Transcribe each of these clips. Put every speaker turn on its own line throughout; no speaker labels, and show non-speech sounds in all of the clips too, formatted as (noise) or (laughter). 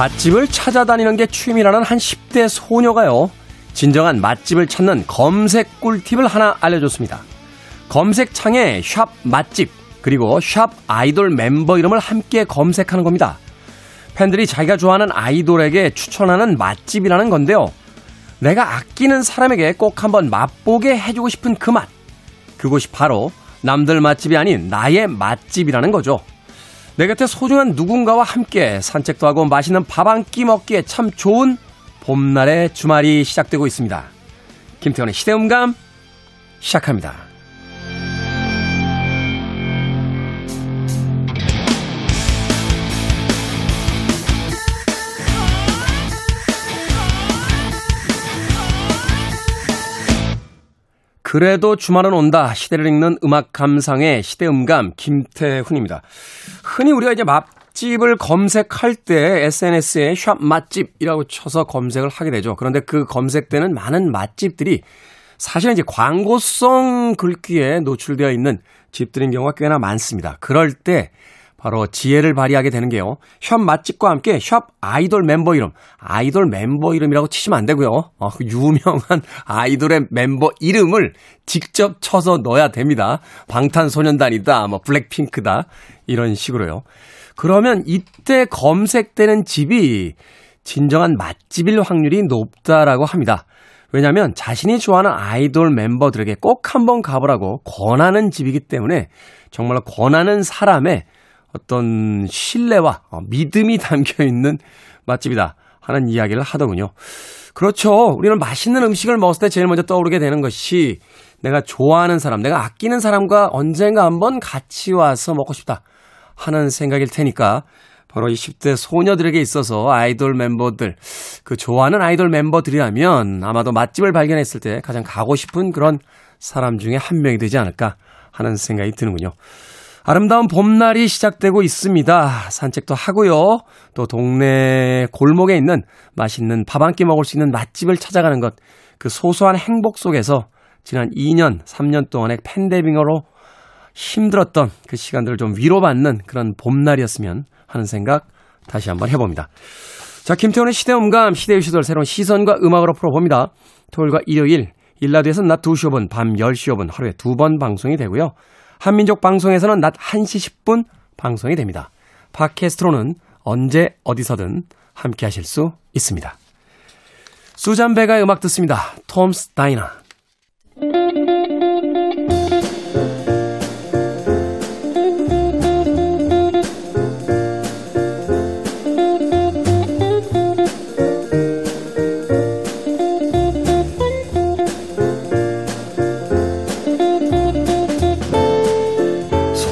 맛집을 찾아다니는 게 취미라는 한 10대 소녀가요. 진정한 맛집을 찾는 검색 꿀팁을 하나 알려줬습니다. 검색창에 샵 맛집 그리고 샵 아이돌 멤버 이름을 함께 검색하는 겁니다. 팬들이 자기가 좋아하는 아이돌에게 추천하는 맛집이라는 건데요. 내가 아끼는 사람에게 꼭 한번 맛보게 해주고 싶은 그 맛. 그곳이 바로 남들 맛집이 아닌 나의 맛집이라는 거죠. 내 곁에 소중한 누군가와 함께 산책도 하고 맛있는 밥 한 끼 먹기에 참 좋은 봄날의 주말이 시작되고 있습니다. 김태원의 시대음감 시작합니다. 그래도 주말은 온다. 시대를 읽는 음악 감상의 시대 음감 김태훈입니다. 흔히 우리가 이제 맛집을 검색할 때 SNS에 샵 맛집이라고 쳐서 검색을 하게 되죠. 그런데 그 검색되는 많은 맛집들이 사실은 이제 광고성 글귀에 노출되어 있는 집들인 경우가 꽤나 많습니다. 그럴 때 바로 지혜를 발휘하게 되는 게요. 샵 맛집과 함께 샵 아이돌 멤버 이름, 아이돌 멤버 이름이라고 치시면 안 되고요. 어, 그 유명한 (laughs) 아이돌의 멤버 이름을 직접 쳐서 넣어야 됩니다. 방탄소년단이다, 뭐 블랙핑크다 이런 식으로요. 그러면 이때 검색되는 집이 진정한 맛집일 확률이 높다라고 합니다. 왜냐하면 자신이 좋아하는 아이돌 멤버들에게 꼭 한번 가보라고 권하는 집이기 때문에 정말로 권하는 사람의 어떤 신뢰와 어, 믿음이 담겨 있는 맛집이다 하는 이야기를 하더군요. 그렇죠. 우리는 맛있는 음식을 먹었을 때 제일 먼저 떠오르게 되는 것이 내가 좋아하는 사람, 내가 아끼는 사람과 언젠가 한번 같이 와서 먹고 싶다 하는 생각일 테니까 바로 이 10대 소녀들에게 있어서 아이돌 멤버들, 그 좋아하는 아이돌 멤버들이라면 아마도 맛집을 발견했을 때 가장 가고 싶은 그런 사람 중에 한 명이 되지 않을까 하는 생각이 드는군요. 아름다운 봄날이 시작되고 있습니다. 산책도 하고요. 또 동네 골목에 있는 맛있는 밥 한 끼 먹을 수 있는 맛집을 찾아가는 것. 그 소소한 행복 속에서 지난 2년, 3년 동안의 팬데믹으로 힘들었던 그 시간들을 좀 위로받는 그런 봄날이었으면 하는 생각 다시 한번 해봅니다. 자, 김태훈의 시대음감, 시대의 시절 새로운 시선과 음악으로 풀어봅니다. 토요일과 일요일, 일라드에서는 낮 2시 5분, 밤 10시 5분 하루에 두 번 방송이 되고요. 한민족 방송에서는 낮 1시 10분 방송이 됩니다. 팟캐스트로는 언제 어디서든 함께 하실 수 있습니다. 수잔 베가의 음악 듣습니다. 톰스 다이나.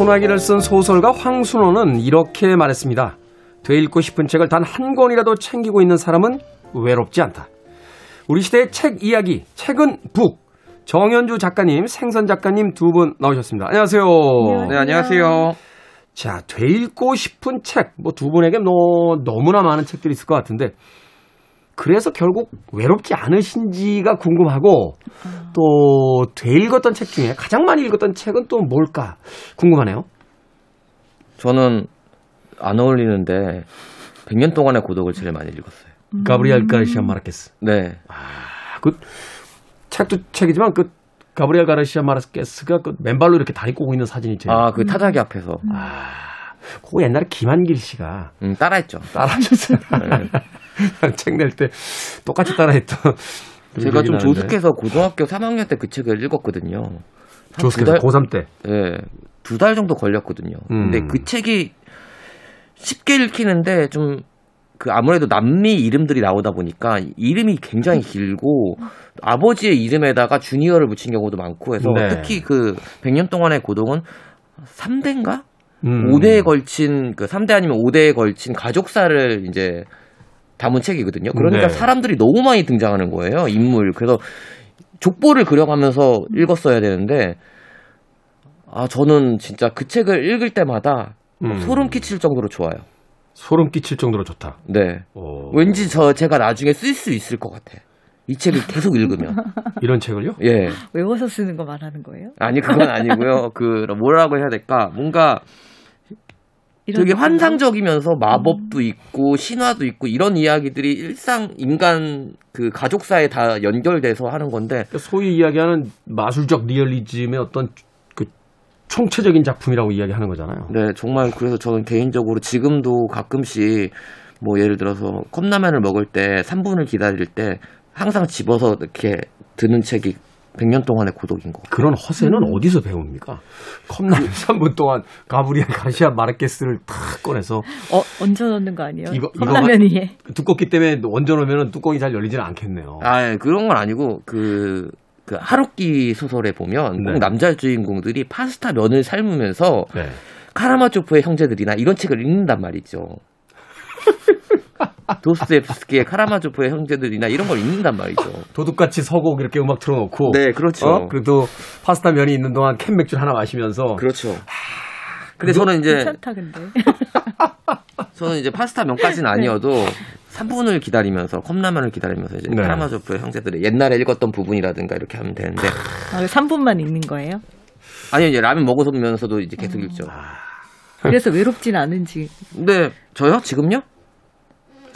소나기를 쓴 소설가 황순호는 이렇게 말했습니다. 되읽고 싶은 책을 단 한 권이라도 챙기고 있는 사람은 외롭지 않다. 우리 시대의 책 이야기, 책은 북. 정현주 작가님, 생선 작가님 두 분 나오셨습니다. 안녕하세요.
네, 안녕하세요.
자, 되읽고 싶은 책. 뭐 두 분에게 뭐 너무나 많은 책들이 있을 것 같은데 그래서 결국 외롭지 않으신지가 궁금하고 또 되읽었던 책 중에 가장 많이 읽었던 책은 또 뭘까 궁금하네요.
저는 안 어울리는데 100년 동안의 고독을 제일 많이 읽었어요.
음. 가브리엘 가르시아 마르케스.
네.
아, 그 책도 책이지만 그 가브리엘 가르시아 마르케스가 그 맨발로 이렇게 다리 꼬고 있는 사진이 제일
아, 그 타자기 앞에서.
아, 그거 옛날에 김한길 씨가
음, 따라했죠.
따라하셨어요. (laughs) 책 낼 때 똑같이 따라했던.
제가 좀 조숙해서 고등학교 3학년 때 그 책을 읽었거든요.
조숙해서 고3 때.
네. 두달 정도 걸렸거든요.
음.
근데 그 책이 쉽게 읽히는데 좀 그 아무래도 남미 이름들이 나오다 보니까 이름이 굉장히 길고 아버지의 이름에다가 주니어를 붙인 경우도 많고 해서
네.
특히 그 100년 동안의 고독은 3대인가?
음.
5대에 걸친 그 3대 아니면 5대에 걸친 가족사를 이제 담은 책이거든요. 그러니까
네.
사람들이 너무 많이 등장하는 거예요. 인물. 그래서 족보를 그려가면서 읽었어야 되는데 아 저는 진짜 그 책을 읽을 때마다
음.
소름 끼칠 정도로 좋아요.
소름 끼칠 정도로 좋다.
네.
오.
왠지 저 제가 나중에 쓸 수 있을 것 같아. 이 책을 계속 읽으면. (laughs)
이런 책을요?
예.
외워서 쓰는 거 말하는 거예요?
아니 그건 아니고요. (laughs) 그 뭐라고 해야 될까? 뭔가 되게. 환상적이면서 마법도 있고 신화도 있고 이런 이야기들이 일상 인간 그 가족사에 다 연결돼서 하는 건데
그러니까 소위 이야기하는 마술적 리얼리즘의 어떤 그 총체적인 작품이라고 이야기하는 거잖아요.
네 정말 그래서 저는 개인적으로 지금도 가끔씩 뭐 예를 들어서 컵라면을 먹을 때 3분을 기다릴 때 항상 집어서 이렇게 드는 책이 100년 동안의 고독인 거.
그런 허세는 어디서 배웁니까? 컵라면 3분 동안 가브리엘 가시아 마르케스를 탁 꺼내서
어, 얹어 넣는 거 아니에요?
이거-
컵라면 위에.
두껍기 때문에 얹어 놓으면 뚜껑이 잘 열리지는 않겠네요.
아 예, 그런 건 아니고 그. 그 하루키 소설에 보면
네.
꼭 남자 주인공들이 파스타 면을 삶으면서
네.
카라마조프의 형제들이나 이런 책을 읽는단 말이죠. (laughs) 도스토옙스키의 카라마조프의 형제들이나 이런 걸 읽는단 말이죠.
도둑같이 서곡 이렇게 음악 틀어놓고
네, 그렇죠.
어? 그래도 파스타 면이 있는 동안 캔 맥주 하나 마시면서
그렇죠. 근데 저는 이제
괜찮다 근데. (laughs)
저는 이제 파스타 면까지는 아니어도 3분을 기다리면서 컵라면을 기다리면서 이제
네.
카라마조프의 형제들이 옛날에 읽었던 부분이라든가 이렇게 하면 되는데
아, 3분만 읽는 거예요?
아니 이제 라면 먹으면서도 이제 계속 읽죠.
그래서 외롭진 않은지.
근데 저요 지금요?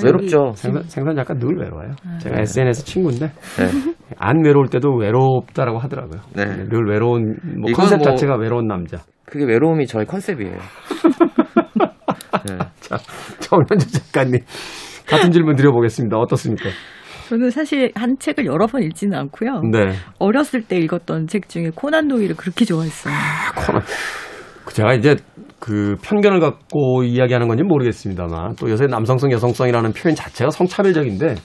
외롭죠.
생선, 생선 작가 늘 외로워요.
아.
제가 SNS 친구인데
네.
안 외로울 때도 외롭다라고 하더라고요.
네.
늘 외로운 뭐 컨셉
뭐-
자체가 외로운 남자.
그게 외로움이 저의 컨셉이에요. (laughs) 네.
자, 정현주 작가님 같은 질문 드려보겠습니다. 어떻습니까?
저는 사실 한 책을 여러 번 읽지는 않고요.
네.
어렸을 때 읽었던 책 중에 코난 도일을 그렇게 좋아했어요.
코난. 그 제가 이제 그 편견을 갖고 이야기하는 건지 모르겠습니다만 또 요새 남성성 여성성이라는 표현 자체가 성차별적인데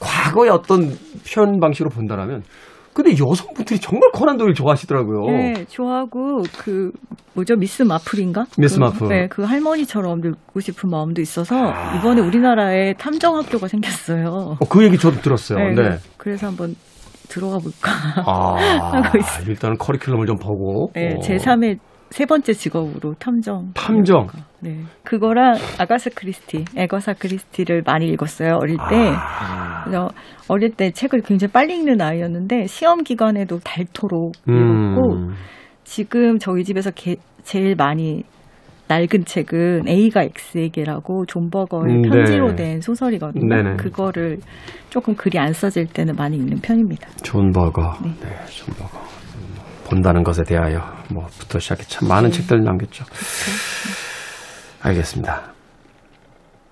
과거의 어떤 표현 방식으로 본다라면 근데 여성분들이 정말 코난 도일 좋아하시더라고요.
네, 좋아하고 그 뭐죠 미스 마플인가?
미스
그,
마플.
네, 그 할머니처럼 늙고 싶은 마음도 있어서
아.
이번에 우리나라에 탐정 학교가 생겼어요.
어, 그 얘기 저도 들었어요.
네,
네.
그래서 한번 들어가 볼까.
아, (laughs)
하고 있어요.
일단은 커리큘럼을 좀 보고.
네,
어,
제 3의 세 번째 직업으로 탐정.
탐정.
네, 그거랑 아가사 크리스티, 에거사 크리스티를 많이 읽었어요 어릴 때.
아,
그래서 어릴 때 책을 굉장히 빨리 읽는 아이였는데 시험 기간에도 닳도록 읽었고
음,
지금 저희 집에서 게- 제일 많이 낡은 책은 A가 X에게라고 존 버거의
음, 네.
편지로 된 소설이거든요.
네네.
그거를 조금 글이 안 써질 때는 많이 읽는 편입니다.
존 버거.
네.
네, 존 버거. 음, 본다는 것에 대하여 뭐부터 시작해 참 많은 책들을 남겼죠. 알겠습니다.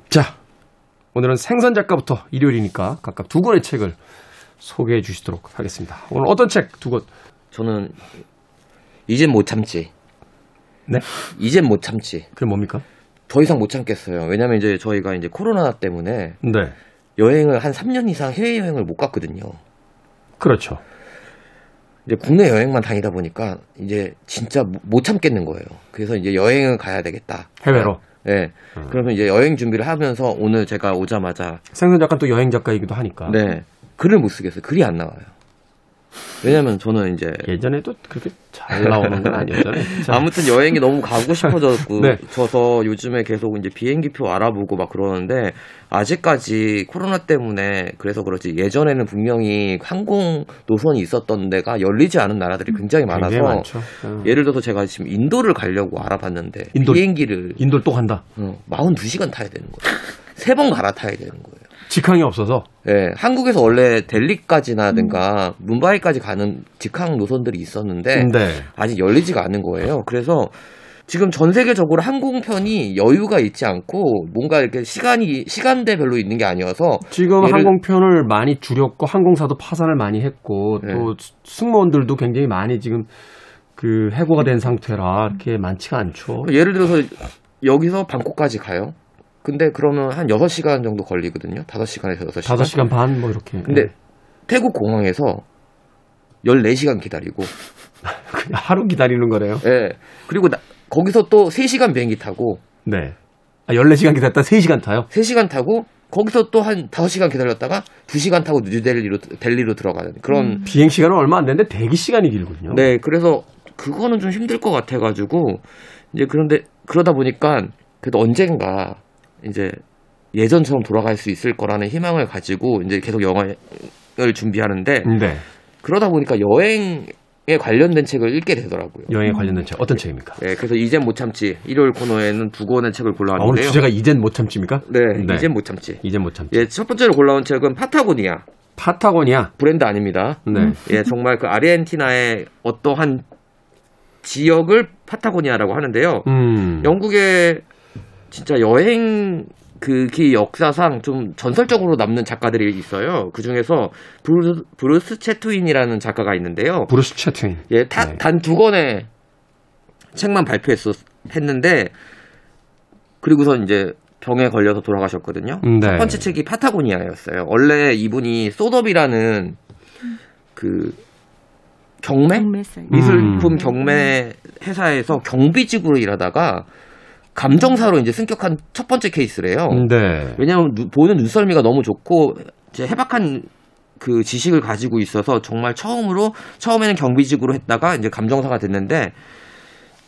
자, 오늘은 생선 작가부터 일요일이니까 각각 두 권의 책을 소개해 주시도록 하겠습니다. 오늘 어떤 책 두 권?
저는 이젠 못 참지.
네.
이젠 못 참지.
그게 뭡니까?
더 이상 못 참겠어요. 왜냐면 이제 저희가 이제 코로나 때문에
네.
여행을 한 3년 이상 해외 여행을 못 갔거든요.
그렇죠.
이제 국내 여행만 다니다 보니까 이제 진짜 못- 못 참겠는 거예요. 그래서 이제 여행을 가야 되겠다.
해외로.
네. 그러면 이제 여행 준비를 하면서 오늘 제가 오자마자
생선 작가 또 여행 작가이기도 하니까.
네. 글을 못 쓰겠어요. 글이 안 나와요. 왜냐면 저는 이제
예전에도 그렇게 잘 나오는 건 아니었잖아요. (laughs) 자,
아무튼 여행이 너무 가고 싶어졌고 (laughs)
네.
저서 요즘에 계속 이제 비행기표 알아보고 막 그러는데 아직까지 코로나 때문에 그래서 그렇지 예전에는 분명히 항공 노선이 있었던 데가 열리지 않은 나라들이 굉장히 많아서.
어.
예를 들어서 제가 지금 인도를 가려고 알아봤는데
인도-
비행기를
인도를 또 간다.
어, 42시간 타야 되는 거예요. 세 번 갈아타야 되는 거예요.
직항이 없어서.
예, 한국에서 원래 델리까지나든가 문바이까지 가는 직항 노선들이 있었는데
네.
아직 열리지가 않은 거예요. 그래서 지금 전 세계적으로 항공편이 여유가 있지 않고 뭔가 이렇게 시간이 시간대별로 있는 게 아니어서
지금
예를-
항공편을 많이 줄였고 항공사도 파산을 많이 했고
네.
또 승무원들도 굉장히 많이 지금 그 해고가 된 상태라 이렇게 많지가 않죠.
예를 들어서 여기서 방콕까지 가요. 근데 그러면 한 6시간 정도 걸리거든요. 5시간에서 6시간.
5시간 반 뭐 이렇게.
근데
네.
태국 공항에서 14시간 기다리고 (laughs)
그냥 하루 기다리는 거래요.
예. 그리고 나- 거기서 또 3시간 비행기 타고
네. 아, 14시간 기다렸다 3시간 타요?
3시간 타고 거기서 또 한 5시간 기다렸다가 2시간 타고 뉴델리로 델리로 들어가는 그런
비행 시간은 얼마 안 되는데 대기 시간이 길군요.
네, 그래서 그거는 좀 힘들 것 같아 가지고 이제 그런데 그러다 보니까 그래도 언젠가 이제 예전처럼 돌아갈 수 있을 거라는 희망을 가지고 이제 계속 영화를 준비하는데
네.
그러다 보니까 여행을 관련된 책을 읽게 되더라고요.
여행에 관련된 책 어떤 책입니까?
예, 그래서 이젠 못 참지 일요일 코너에는 두 권의 책을
아, 오늘
골라왔는데요.
주제가 이젠 못 참지입니까?
네,
네.
이젠 못 참지.
이젠 못 참지.
예, 첫 번째로 골라온 책은 파타고니아
파타고니아.
브랜드 아닙니다.
네.
예, 정말 그 아르헨티나의 어떠한 지역을 파타고니아라고 하는데요.
음.
영국의 진짜 여행 그기 역사상 좀 전설적으로 남는 작가들이 있어요. 그 중에서 브루스, 브루스 채트윈이라는 작가가 있는데요.
브루스 채트윈.
예,
네.
단 두 권의 책만 발표했었 했는데 그리고서 이제 병에 걸려서 돌아가셨거든요.
네.
첫 번째 책이 파타고니아였어요. 원래 이분이 소더비라는 그 경매
경매살.
미술품
음.
경매 회사에서 경비직으로 일하다가 감정사로 이제 승격한 첫 번째 케이스래요.
네.
왜냐하면 누- 보는 눈썰미가 너무 좋고 이제 해박한 그 지식을 가지고 있어서 정말 처음으로 처음에는 경비직으로 했다가 이제 감정사가 됐는데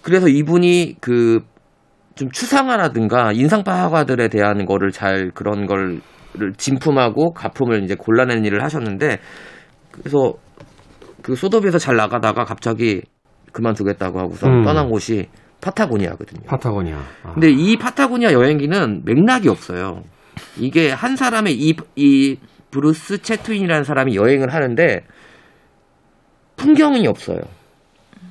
그래서 이분이 그 좀 추상화라든가 인상 파 화가들에 대한 거를 잘 그런 걸 진품하고 가품을 이제 골라내는 일을 하셨는데 그래서 그 소더비에서 잘 나가다가 갑자기 그만두겠다고 하고서
음.
떠난 곳이 파타고니아거든요.
파타고니아. 아.
근데 이 파타고니아 여행기는 맥락이 없어요. 이게 한 사람의 이, 이 브루스 채트윈이라는 사람이 여행을 하는데 풍경이 없어요.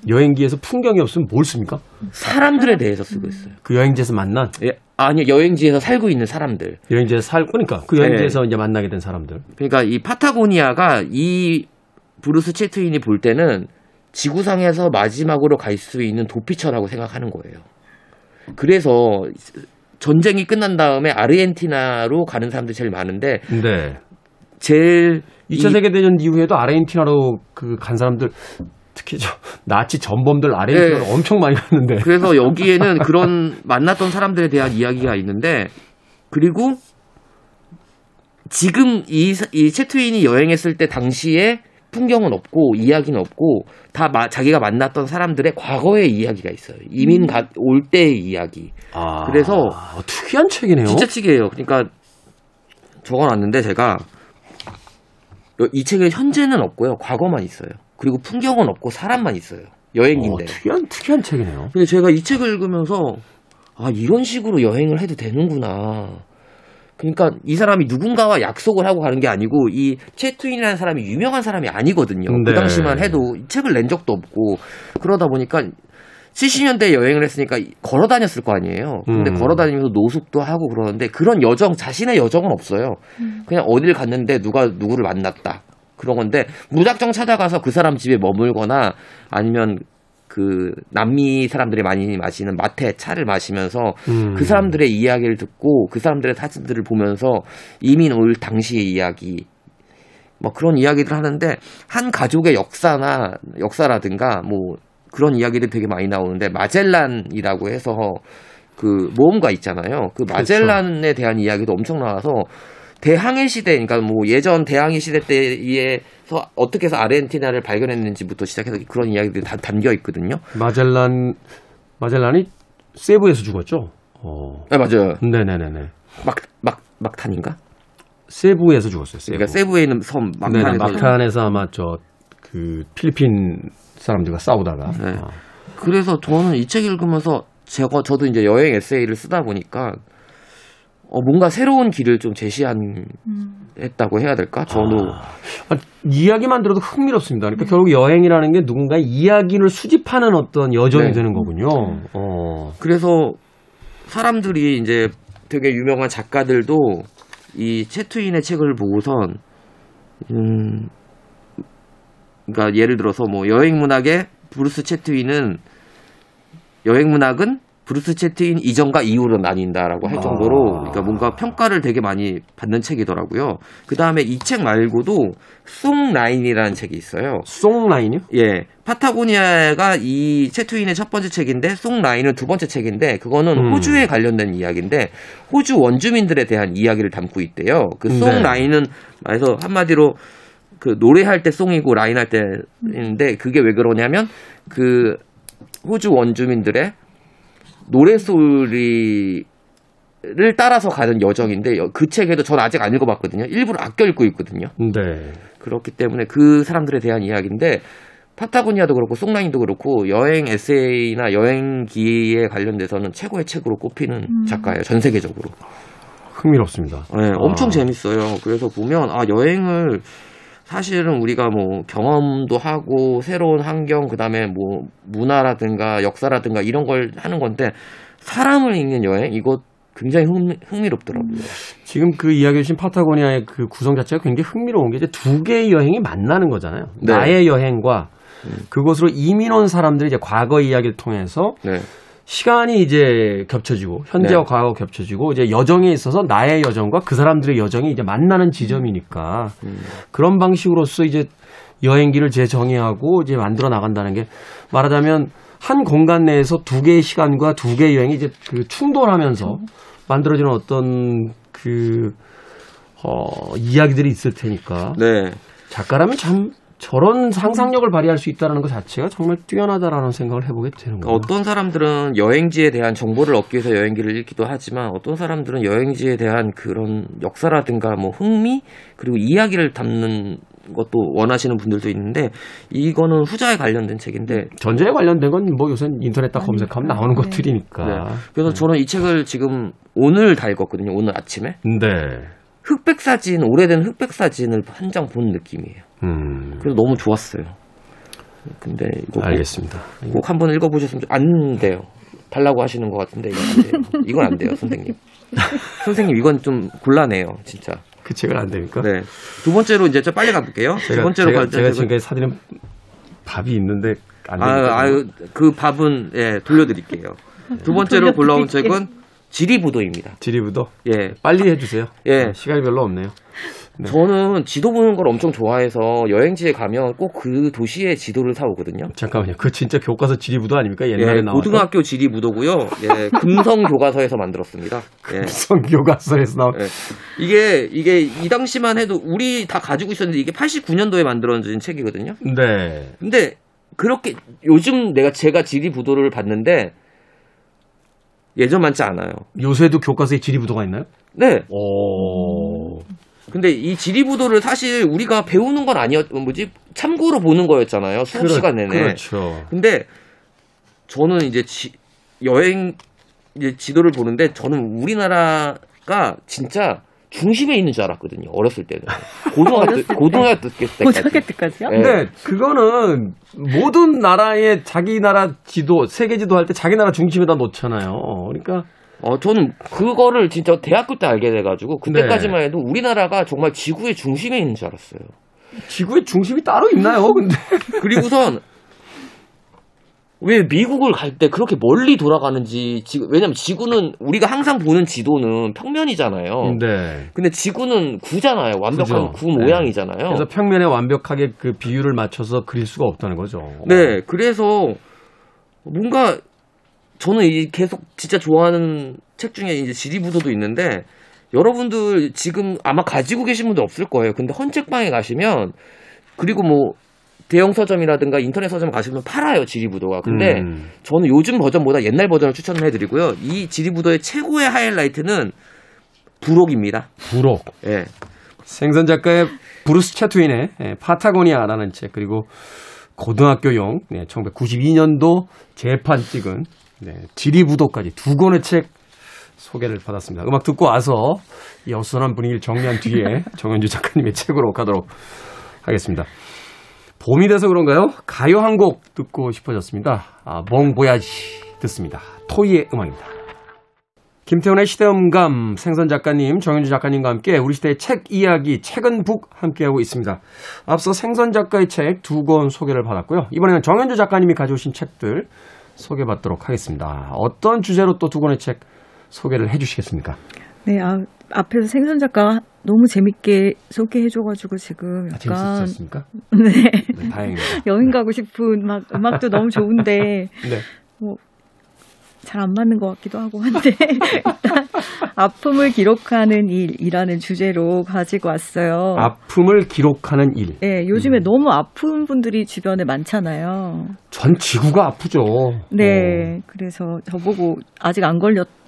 여행기에서 풍경이 없으면 뭘 씁니까?
사람들에 대해서 쓰고 있어요.
그 여행지에서 만난
예, 아니 여행지에서 살고 있는 사람들.
여행지에서 살고 그러니까 그
네.
여행지에서 이제 만나게 된 사람들.
그러니까 이 파타고니아가 이 브루스 채트윈이 볼 때는 지구상에서 마지막으로 갈 수 있는 도피처라고 생각하는 거예요. 그래서 전쟁이 끝난 다음에 아르헨티나로 가는 사람들이 제일 많은데
네.
제일
2차
이-
세계 대전 이후에도 아르헨티나로 그 간 사람들 특히 저 나치 전범들 아르헨티나로
네.
엄청 많이 갔는데.
그래서 여기에는 (laughs) 그런 만났던 사람들에 대한 이야기가 있는데 그리고 지금 이, 사- 이 채트윈이 여행했을 때 당시에 풍경은 없고 이야기는 없고 다 마- 자기가 만났던 사람들의 과거의 이야기가 있어요. 이민 가, 올 때의 이야기.
아,
그래서-
특이한 책이네요.
진짜 책이에요. 그러니까 적어놨는데 제가 이 책에 현재는 없고요. 과거만 있어요. 그리고 풍경은 없고 사람만 있어요.
어,
여행인데.
특이한 특이한 책이네요.
근데 제가 이 책을 읽으면서 아 이런 식으로 여행을 해도 되는구나. 그러니까 이 사람이 누군가와 약속을 하고 가는 게 아니고 이 채트윈이라는 사람이 유명한 사람이 아니거든요.
네.
그 당시만 해도 이 책을 낸 적도 없고 그러다 보니까 70년대에 여행을 했으니까 걸어 다녔을 거 아니에요. 근데
음.
걸어 다니면서 노숙도 하고 그러는데 그런 여정 자신의 여정은 없어요. 그냥 어딜 갔는데 누가 누구를 만났다. 그런 건데 무작정 찾아가서 그 사람 집에 머물거나 아니면 그 남미 사람들이 많이 마시는 마테 차를 마시면서
음.
그 사람들의 이야기를 듣고 그 사람들의 사진들을 보면서 이민 올 당시의 이야기 뭐 그런 이야기들 하는데 한 가족의 역사나 역사라든가 뭐 그런 이야기들이 되게 많이 나오는데 마젤란이라고 해서 그 모험가 있잖아요. 그 마젤란에 대한 이야기도 엄청 나와서 대항해 시대, 그러니까 뭐 예전 대항해 시대 때에서 어떻게 해서 아르헨티나를 발견했는지부터 시작해서 그런 이야기들이 다 담겨 있거든요.
마젤란 마젤란이 세부에서 죽었죠. 어.
네, 맞아요.
네네네네.
막, 막, 막탄인가?
세부에서 죽었어요. 세부.
그러니까 세부에 있는 섬 막탄에서.
막탄에서 아마 저 그 필리핀 사람들과 싸우다가
네.
아,
그래서 저는 이 책 읽으면서 제가 저도 이제 여행 에세이를 쓰다 보니까 어, 뭔가 새로운 길을 좀 제시한 했다고 해야 될까? 저도
아, 이야기만 들어도 흥미롭습니다. 그러니까 결국 여행이라는 게 누군가의 이야기를 수집하는 어떤 여정이
네.
되는 거군요. 어.
그래서 사람들이 이제 되게 유명한 작가들도 이 채트윈의 책을 보고선 음 그러니까 예를 들어서 뭐 여행 문학의 브루스 채트윈은 여행 문학은 브루스 채트윈 이전과 이후로 나뉜다라고 할 정도로
아.
그러니까 뭔가 평가를 되게 많이 받는 책이더라고요. 그 다음에 이 책 말고도 Song Line이라는 책이 있어요.
Song Line이요?
예. 파타고니아가 이 채트윈의 첫 번째 책인데 Song Line은 두 번째 책인데 그거는
음.
호주에 관련된 이야기인데 호주 원주민들에 대한 이야기를 담고 있대요. 그송
네.
라인은 말해서 한마디로 그 노래할 때 송이고 라인 할 때인데 그게 왜 그러냐면 그 호주 원주민들의 노래 소리를 따라서 가는 여정인데 여- 그 책에도 전 아직 안 읽어봤거든요. 일부러 아껴 읽고 있거든요.
네.
그렇기 때문에 그 사람들에 대한 이야기인데 파타고니아도 그렇고 송라인도 그렇고 여행 에세이나 여행기에 관련돼서는 최고의 책으로 꼽히는 작가예요. 전 세계적으로.
흥미롭습니다.
네, 엄청
아.
재밌어요. 그래서 보면 아 여행을 사실은 우리가 뭐 경험도 하고 새로운 환경 그다음에 뭐 문화라든가 역사라든가 이런 걸 하는 건데 사람을 읽는 여행 이거 굉장히 흥미, 흥미 롭더라고요.
지금 그 이야기해 주신 파타고니아의 그 구성 자체가 굉장히 흥미로운 게 이제 두 개의 여행이 만나는 거잖아요.
네.
나의 여행과 그곳으로 이민 온 사람들이 이제 과거 이야기를 통해서
네.
시간이 이제 겹쳐지고 현재와
네.
과거가 겹쳐지고 이제 여정에 있어서 나의 여정과 그 사람들의 여정이 이제 만나는 지점이니까
음.
그런 방식으로서 이제 여행기를 재정의하고 이제 만들어 나간다는 게 말하자면 한 공간 내에서 두 개의 시간과 두 개의 여행이 이제 그 충돌하면서 만들어지는 어떤 그 어, 이야기들이 있을 테니까
네.
작가라면 참 저런 상상력을 발휘할 수 있다는 것 자체가 정말 뛰어나다라는 생각을 해보게 되는
그러니까
거예요.
어떤 사람들은 여행지에 대한 정보를 얻기 위해서 여행기를 읽기도 하지만 어떤 사람들은 여행지에 대한 그런 역사라든가 뭐 흥미 그리고 이야기를 담는 것도 원하시는 분들도 있는데 이거는 후자에 관련된 책인데
전제에 관련된 건 뭐 요새 인터넷 딱 검색하면
아니까.
나오는
네.
것들이니까.
네. 그래서 저는 이 책을 지금 오늘 다 읽었거든요. 오늘 아침에
네.
흑백 사진 오래된 흑백 사진을 한 장 본 느낌이에요.
음.
그래서 너무 좋았어요. 근데 이거
알겠습니다.
꼭, 꼭 한번 읽어보셨으면 좋- 안 돼요. 달라고 하시는 것 같은데 이건 안 돼요. 이건 안 돼요, 선생님. (laughs) 선생님 이건 좀 곤란해요, 진짜.
그 책은 안 됩니까?
네. 두 번째로 이제 좀 빨리 가볼게요. 두
제가,
번째로
제가,
갈
제가
때
지금까지 사드린 밥이 있는데 안
아,
됩니까?
아유, 그 밥은 예 돌려드릴게요. 두 번째로 골라온 책은 지리부도입니다.
지리부도
예.
빨리 해주세요.
예.
시간이 별로 없네요. 네.
저는 지도 보는 걸 엄청 좋아해서 여행지에 가면 꼭 그 도시의 지도를 사오거든요.
잠깐만요. 그 진짜 교과서 지리부도 아닙니까? 옛날에
예,
나왔던
고등학교 지리부도고요. 예, (laughs) 금성 교과서에서 만들었습니다. 예.
성 교과서에서 나온
예. 이게 이게 이 당시만 해도 우리 다 가지고 있었는데 이게 89년도에 만들어진 책이거든요.
네.
근데 그렇게 요즘 내가 제가 지리 부도를 봤는데 예전 많지 않아요.
요새도 교과서에 지리부도가 있나요?
네.
오.
근데 이 지리 부도를 사실 우리가 배우는 건 아니었 뭐지 참고로 보는 거였잖아요. 수업
그렇-
시간 내내.
그렇죠.
근데 저는 이제 지- 여행 이제 지도를 보는데 저는 우리나라가 진짜 중심에 있는 줄 알았거든요. 어렸을 때는 고등학교
어렸을 때.
고등학교 때까지.
고등학교 때까지요?
네.
근데 그거는 모든 나라의 자기 나라 지도, 세계 지도 할 때 자기 나라 중심에다 놓잖아요. 그러니까
어, 저는 그거를 진짜 대학교 때 알게 돼가지고
네.
그때까지만 해도 우리나라가 정말 지구의 중심에 있는 줄 알았어요.
지구의 중심이 따로 있나요? 근데
그리고선 왜 미국을 갈 때 그렇게 멀리 돌아가는지 지금 왜냐면 지구는 우리가 항상 보는 지도는 평면이잖아요.
네.
근데 지구는 구잖아요. 완벽한
구죠.
구
네.
모양이잖아요.
그래서 평면에 완벽하게 그 비율을 맞춰서 그릴 수가 없다는 거죠.
네, 그래서 뭔가 저는 이 계속 진짜 좋아하는 책 중에 이제 지리부도도 있는데 여러분들 지금 아마 가지고 계신 분들 없을 거예요. 근데 헌책방에 가시면 그리고 뭐 대형 서점이라든가 인터넷 서점 가시면 팔아요 지리부도가. 근데
음.
저는 요즘 버전보다 옛날 버전을 추천을 해드리고요. 이 지리부도의 최고의 하이라이트는 부록입니다.
부록.
예.
생선 작가의 브루스 채트윈의 예, 파타고니아라는 책 그리고 고등학교용 네, 1992년도 재판 찍은 네, 지리부도까지 두 권의 책 소개를 받았습니다. 음악 듣고 와서 이 어수선한 분위기를 정리한 뒤에 (laughs) 정현주 작가님의 책으로 가도록 하겠습니다. 봄이 돼서 그런가요? 가요 한 곡 듣고 싶어졌습니다. 아, Bon Voyage 듣습니다. 토이의 음악입니다. 김태훈의 시대음감 생선 작가님, 정현주 작가님과 함께 우리 시대의 책 이야기, 책은 book 함께하고 있습니다. 앞서 생선 작가의 책 두 권 소개를 받았고요. 이번에는 정현주 작가님이 가져오신 책들 소개받도록 하겠습니다. 어떤 주제로 또 두 권의 책 소개를 해주시겠습니까?
네, 아, 앞에서 생선 작가 너무 재밌게 소개해줘가지고 지금
아,
약간
재밌으셨습니까? (laughs)
네
네, 다행입니다.
여행 가고 싶은 막 음악도 너무 좋은데 (laughs)
네.
잘안 맞는 것 같기도 하고 한데 (laughs) 일단 아픔을 기록하는 일이라는 주제로 가지고 왔어요.
아픔을 기록하는 일.
네, 요즘에 너무 아픈 분들이 주변에 많잖아요.
전 지구가 아프죠. 어.
네, 그래서 저보고 아직 안 걸렸다고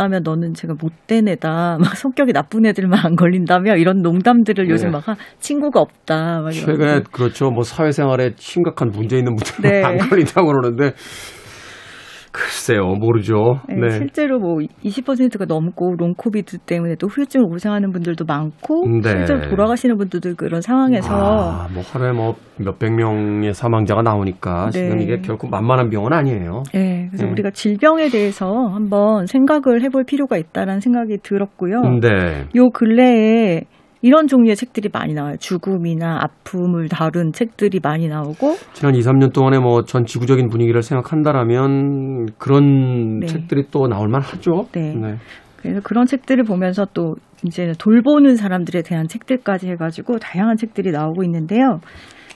없다면 너는 제가 못된 애다. (laughs) 막 성격이 나쁜 애들만 안 걸린다며 이런 농담들을
네.
요즘 막 하- 친구가 없다. 막
최근에. 그렇죠. 뭐 사회생활에 심각한 문제 있는 분들
네. (laughs)
안 걸린다고 그러는데 글쎄요, 모르죠.
네,
네.
실제로 뭐 20%가 넘고 롱코비드 때문에 또 후유증을 고생하는 분들도 많고
네.
실제로 돌아가시는 분들도 그런 상황에서
아, 뭐 하루에 뭐 몇백 명의 사망자가 나오니까 지금
네.
이게 결코 만만한 병은 아니에요.
네, 그래서
네.
우리가 질병에 대해서 한번 생각을 해볼 필요가 있다라는 생각이 들었고요.
네.
요 근래에 이런 종류의 책들이 많이 나와요. 죽음이나 아픔을 다룬 책들이 많이 나오고
지난 2, 3년 동안에 뭐 전 지구적인 분위기를 생각한다라면 그런
네.
책들이 또 나올 만하죠.
네. 그래서 그런 책들을 보면서 또 이제 돌보는 사람들에 대한 책들까지 해가지고 다양한 책들이 나오고 있는데요.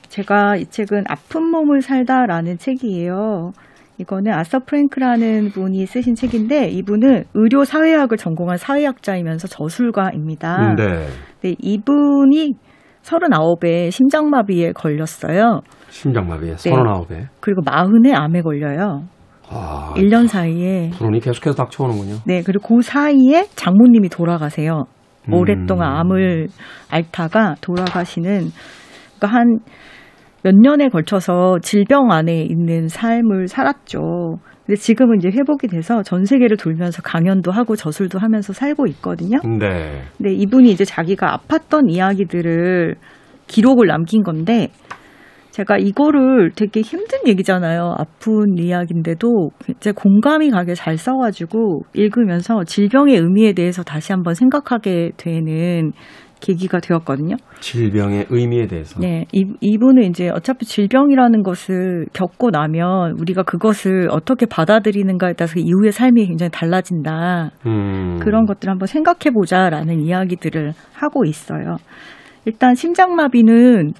제가 이 책은 아픈 몸을 살다라는 책이에요. 이거는 아서 프랭크라는 분이 쓰신 책인데 이분은 의료 사회학을 전공한 사회학자이면서 저술가입니다.
네.
네, 이분이 39에 심장마비에 걸렸어요.
심장마비에
네.
39에.
그리고 40에 암에 걸려요.
아,
1년 사이에.
불운이 계속해서 닥쳐오는군요.
네, 그리고 그 사이에 장모님이 돌아가세요.
음.
오랫동안 암을 앓다가 돌아가시는, 그러니까 한 몇 년에 걸쳐서 질병 안에 있는 삶을 살았죠. 근데 지금은 이제 회복이 돼서 전 세계를 돌면서 강연도 하고 저술도 하면서 살고 있거든요.
네.
근데 이분이 이제 자기가 아팠던 이야기들을 기록을 남긴 건데 제가 이거를 되게 힘든 얘기잖아요. 아픈 이야기인데도 이제 공감이 가게 잘 써가지고 읽으면서 질병의 의미에 대해서 다시 한번 생각하게 되는 계기가 되었거든요.
질병의 의미에 대해서.
네, 이, 이분은 이제 어차피 질병이라는 것을 겪고 나면 우리가 그것을 어떻게 받아들이는가에 따라서 이후의 삶이 굉장히 달라진다.
음.
그런 것들을 한번 생각해 보자라는 이야기들을 하고 있어요. 일단 심장마비는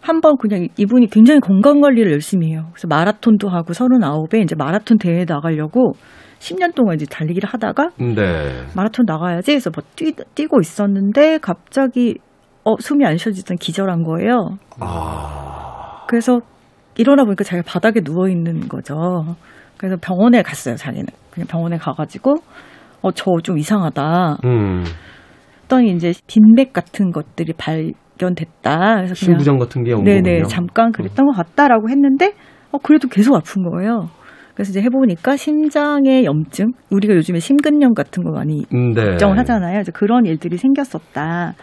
한번 그냥 이분이 굉장히 건강 관리를 열심히 해요. 그래서 마라톤도 하고 39에 이제 마라톤 대회에 나가려고 10년 동안 이제 달리기를 하다가
네.
마라톤 나가야지 해서 뭐 뛰, 뛰고 있었는데 갑자기 어 숨이 안 쉬어지던 기절한 거예요.
아.
그래서 일어나 보니까 자기가 바닥에 누워 있는 거죠. 그래서 병원에 갔어요, 자기는. 그냥 병원에 가가지고 어 저 좀 이상하다.
음.
했더니 이제 빈맥 같은 것들이 발견됐다. 그래서
신부전 같은 게온
네네
거군요.
잠깐 그랬던 것 같다라고 했는데 어 그래도 계속 아픈 거예요. 그래서 이제 해보니까 심장의 염증, 우리가 요즘에 심근염 같은 거 많이
음, 네.
걱정을 하잖아요. 이제 그런 일들이 생겼었다라고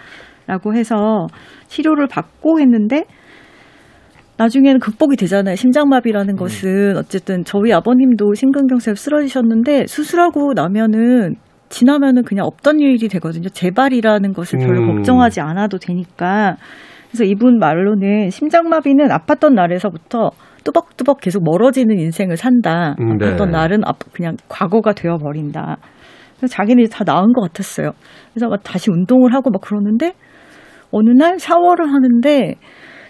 해서 치료를 받고 했는데 나중에는 극복이 되잖아요. 심장마비라는
음.
것은 어쨌든 저희 아버님도 심근경색 쓰러지셨는데 수술하고 나면은 지나면은 그냥 없던 일이 되거든요. 재발이라는 것을 별로
음.
걱정하지 않아도 되니까. 그래서 이분 말로는 심장마비는 아팠던 날에서부터 뚜벅뚜벅 계속 멀어지는 인생을 산다.
음, 네.
아팠던 날은 아- 그냥 과거가 되어버린다. 그래서 자기는 이제 다 나은 것 같았어요. 그래서 막 다시 운동을 하고 막 그러는데 어느 날 샤워를 하는데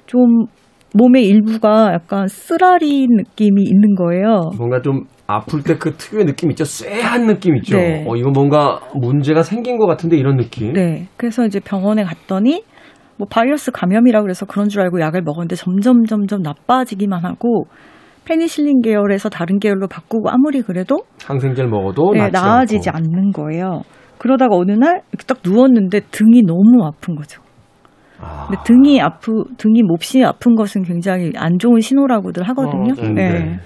좀 몸의 일부가 약간 쓰라린 느낌이 있는 거예요.
뭔가 좀 아플 때 그 특유의 느낌 있죠? 쎄한 느낌 있죠?
네.
어, 이거 뭔가 문제가 생긴 것 같은데 이런 느낌?
네. 그래서 이제 병원에 갔더니 뭐 바이러스 감염이라 그래서 그런 줄 알고 약을 먹었는데 점점 점점 나빠지기만 하고 페니실린 계열에서 다른 계열로 바꾸고 아무리 그래도
항생제를 먹어도
네, 나아지지
않고.
않는 거예요. 그러다가 어느 날 딱 누웠는데 등이 너무 아픈 거죠.
아.
근데 등이 아프 등이 몹시 아픈 것은 굉장히 안 좋은 신호라고들 하거든요.
어,
네.
네.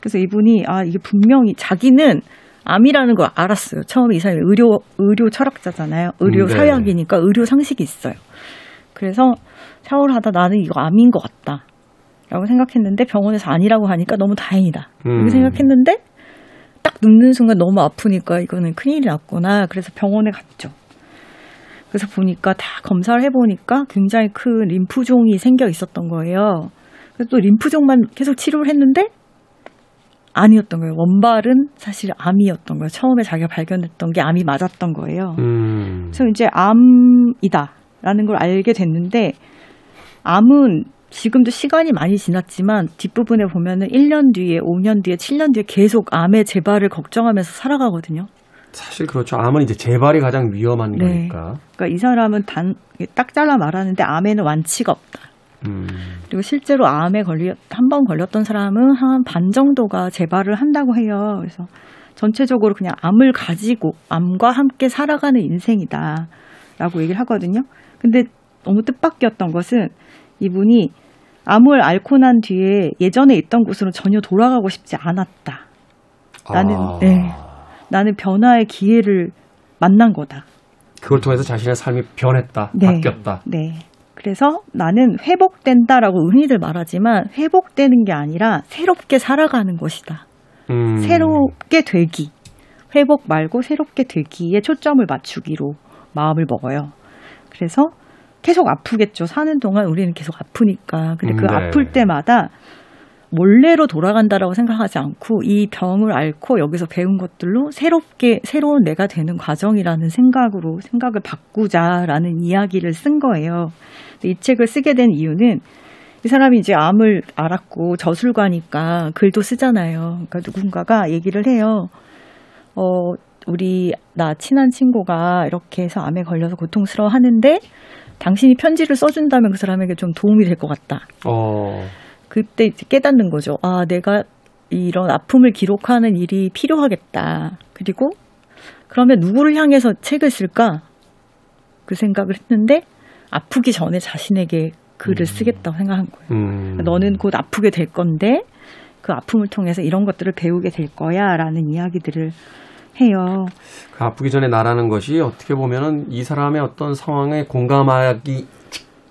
그래서 이분이 아 이게 분명히 자기는 암이라는 걸 알았어요. 처음에 이 사람이 의료 의료 철학자잖아요. 의료
음, 네.
사회학이니까 의료 상식이 있어요. 그래서 샤워를 하다 나는 이거 암인 것 같다. 라고 생각했는데 병원에서 아니라고 하니까 너무 다행이다.
음.
이렇게 생각했는데 딱 눕는 순간 너무 아프니까 이거는 큰일이 났구나. 그래서 병원에 갔죠. 그래서 보니까 다 검사를 해보니까 굉장히 큰 림프종이 생겨 있었던 거예요. 그래서 또 림프종만 계속 치료를 했는데 아니었던 거예요. 원발은 사실 암이었던 거예요. 처음에 자기가 발견했던 게 암이 맞았던 거예요.
음.
그래서 이제 암이다 라는 걸 알게 됐는데 암은 지금도 시간이 많이 지났지만 뒷부분에 보면은 1년 뒤에, 5년 뒤에, 7년 뒤에 계속 암의 재발을 걱정하면서 살아가거든요.
사실 그렇죠. 암은 이제 재발이 가장 위험한
네.
거니까.
그러니까 이 사람은 단 딱 잘라 말하는데 암에는 완치가 없다.
음.
그리고 실제로 암에 걸리 한 번 걸렸던 사람은 한 반 정도가 재발을 한다고 해요. 그래서 전체적으로 그냥 암을 가지고 암과 함께 살아가는 인생이다라고 얘기를 하거든요. 근데 너무 뜻밖이었던 것은 이분이 암을 앓고 난 뒤에 예전에 있던 곳으로 전혀 돌아가고 싶지 않았다. 나는
아.
네. 나는 변화의 기회를 만난 거다.
그걸 통해서 자신의 삶이 변했다,
네.
바뀌었다.
네. 그래서 나는 회복된다라고 흔히들 말하지만 회복되는 게 아니라 새롭게 살아가는 것이다.
음.
새롭게 되기. 회복 말고 새롭게 되기에 초점을 맞추기로 마음을 먹어요. 그래서 계속 아프겠죠. 사는 동안 우리는 계속 아프니까. 근데 그
음, 네.
아플 때마다 몰래로 돌아간다라고 생각하지 않고 이 병을 앓고 여기서 배운 것들로 새롭게 새로운 내가 되는 과정이라는 생각으로 생각을 바꾸자라는 이야기를 쓴 거예요. 이 책을 쓰게 된 이유는 이 사람이 이제 암을 앓았고 저술가니까 글도 쓰잖아요. 그러니까 누군가가 얘기를 해요. 어, 우리 나 친한 친구가 이렇게 해서 암에 걸려서 고통스러워 하는데 당신이 편지를 써준다면 그 사람에게 좀 도움이 될 것 같다.
어.
그때 이제 깨닫는 거죠. 아, 내가 이런 아픔을 기록하는 일이 필요하겠다. 그리고 그러면 누구를 향해서 책을 쓸까? 그 생각을 했는데 아프기 전에 자신에게 글을 쓰겠다고 생각한 거예요.
음.
너는 곧 아프게 될 건데 그 아픔을 통해서 이런 것들을 배우게 될 거야 라는 이야기들을 해요.
그 아프기 전에 나라는 것이 어떻게 보면은 이 사람의 어떤 상황에 공감하기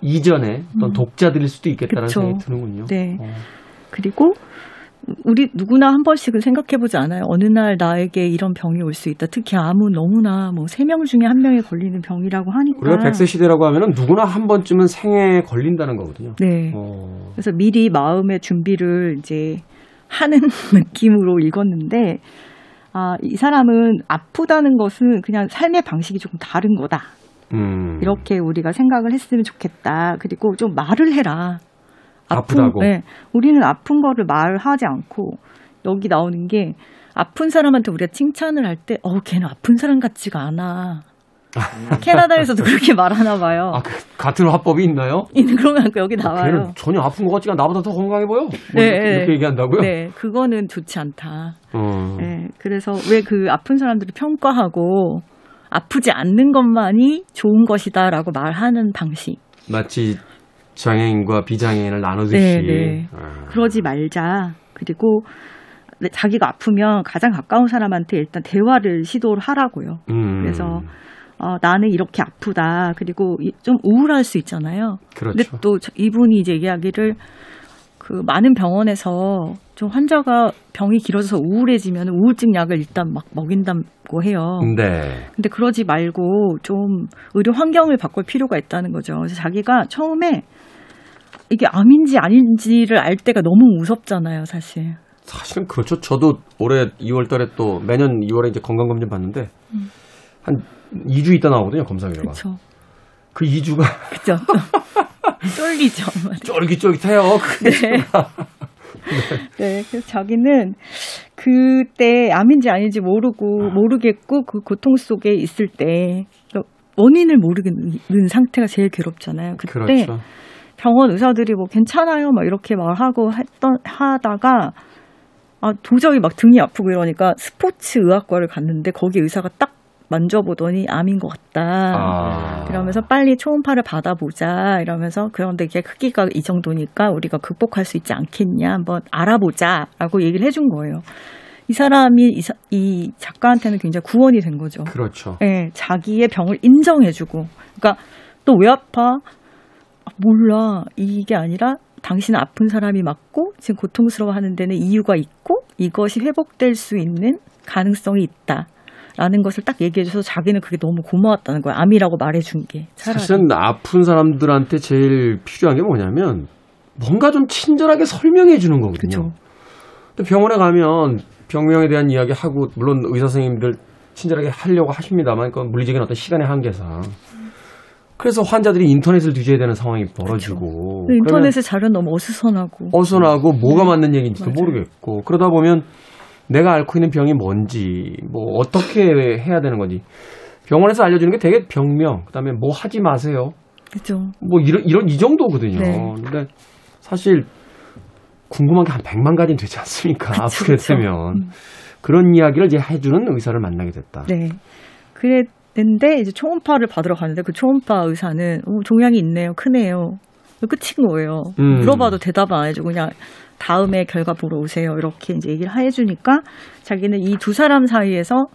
이전에 어떤 독자들일 수도 있겠다는
음. 그쵸.
생각이 드는군요.
네.
어.
그리고 우리 누구나 한 번씩은 생각해 보지 않아요. 어느 날 나에게 이런 병이 올 수 있다. 특히 암은 너무나 뭐 세 명 중에 한 명이 걸리는 병이라고 하니까.
우리가 100세 시대라고 하면은 누구나 한 번쯤은 생애에 걸린다는 거거든요.
네.
어.
그래서 미리 마음의 준비를 이제 하는 (laughs) 느낌으로 읽었는데 아, 이 사람은 아프다는 것은 그냥 삶의 방식이 조금 다른 거다.
음.
이렇게 우리가 생각을 했으면 좋겠다. 그리고 좀 말을 해라. 아픈-
아프다고?
네. 우리는 아픈 거를 말하지 않고 여기 나오는 게 아픈 사람한테 우리가 칭찬을 할 때, 어, 걔는 아픈 사람 같지가 않아. 캐나다에서도 그렇게 말하나 봐요.
아, 그, 같은 화법이 있나요?
있는 그런 거 여기 나와요.
걔는 전혀 아픈 것 같지가 나보다 더 건강해 보여. 뭐
네,
이렇게,
네.
이렇게 얘기한다고요?
네, 그거는 좋지 않다.
어.
네, 그래서 왜 그 아픈 사람들을 평가하고 아프지 않는 것만이 좋은 것이다라고 말하는 방식.
마치 장애인과 비장애인을 나누듯이.
네, 네.
아.
그러지 말자. 그리고 자기가 아프면 가장 가까운 사람한테 일단 대화를 시도를 하라고요.
음.
그래서 어, 나는 이렇게 아프다. 그리고 이- 좀 우울할 수 있잖아요.
그렇죠.
근데 또 저- 이분이 이제 이야기를 그 많은 병원에서 좀 환자가 병이 길어져서 우울해지면 우울증 약을 일단 막 먹인다고 해요.
네.
근데 그러지 말고 좀 의료 환경을 바꿀 필요가 있다는 거죠. 그래서 자기가 처음에 이게 암인지 아닌지를 알 때가 너무 무섭잖아요, 사실.
사실은 그렇죠. 저도 올해 2월 달에 또 매년 2월에 이제 건강검진 받는데 한 2주 있다 나오거든요, 검사 결과.
그렇죠.
그 2주가 (laughs)
그죠. 쫄리죠.
쫄깃쫄깃해요. 그
네. (laughs) 네. 그래서 자기는 그때 암인지 아닌지 모르고 모르겠고 그 고통 속에 있을 때 원인을 모르는 상태가 제일 괴롭잖아요. 그때
그렇죠.
병원 의사들이 뭐 괜찮아요 막 이렇게 말하고 했던 하다가 아 도저히 막 등이 아프고 이러니까 스포츠 의학과를 갔는데 거기 의사가 딱 만져보더니 암인 것 같다.
아.
이러면서 빨리 초음파를 받아보자 이러면서 그런데 이게 크기가 이 정도니까 우리가 극복할 수 있지 않겠냐 한번 알아보자 라고 얘기를 해준 거예요. 이 사람이 이, 사- 이 작가한테는 굉장히 구원이 된 거죠.
그렇죠.
예, 자기의 병을 인정해주고, 그러니까 또 왜 아파? 아, 몰라 이게 아니라 당신은 아픈 사람이 맞고 지금 고통스러워하는 데는 이유가 있고 이것이 회복될 수 있는 가능성이 있다. 라는 것을 딱 얘기해 줘서 자기는 그게 너무 고마웠다는 거야. 암이라고 말해 준 게. 차라리.
사실은 아픈 사람들한테 제일 필요한 게 뭐냐면 뭔가 좀 친절하게 설명해 주는 거거든요. 근데 병원에 가면 병명에 대한 이야기 하고 물론 의사 선생님들 친절하게 하려고 하십니다만 그건 물리적인 어떤 시간의 한계상 그래서 환자들이 인터넷을 뒤져야 되는 상황이 벌어지고
인터넷의 자료는 너무 어수선하고.
어선하고 뭐가 맞는 얘기인지도
맞아요.
모르겠고 그러다 보면 내가 앓고 있는 병이 뭔지 뭐 어떻게 해야 되는 건지 병원에서 알려주는 게 되게 병명 그다음에 뭐 하지 마세요
그죠.
뭐 이런 이런 이 정도거든요.
네.
근데 사실 궁금한 게 한 100만 가지는 되지 않습니까?
그쵸,
아프게. 되면
음.
그런 이야기를 이제 해주는 의사를 만나게 됐다.
네. 그랬는데 이제 초음파를 받으러 가는데 그 초음파 의사는 어, 종양이 있네요, 크네요. 끝인 거예요.
음.
물어봐도 대답을 안 해주고 그냥 다음에 결과 보러 오세요. 이렇게 이제 얘기를 해주니까 자기는 이 두 사람 사이에서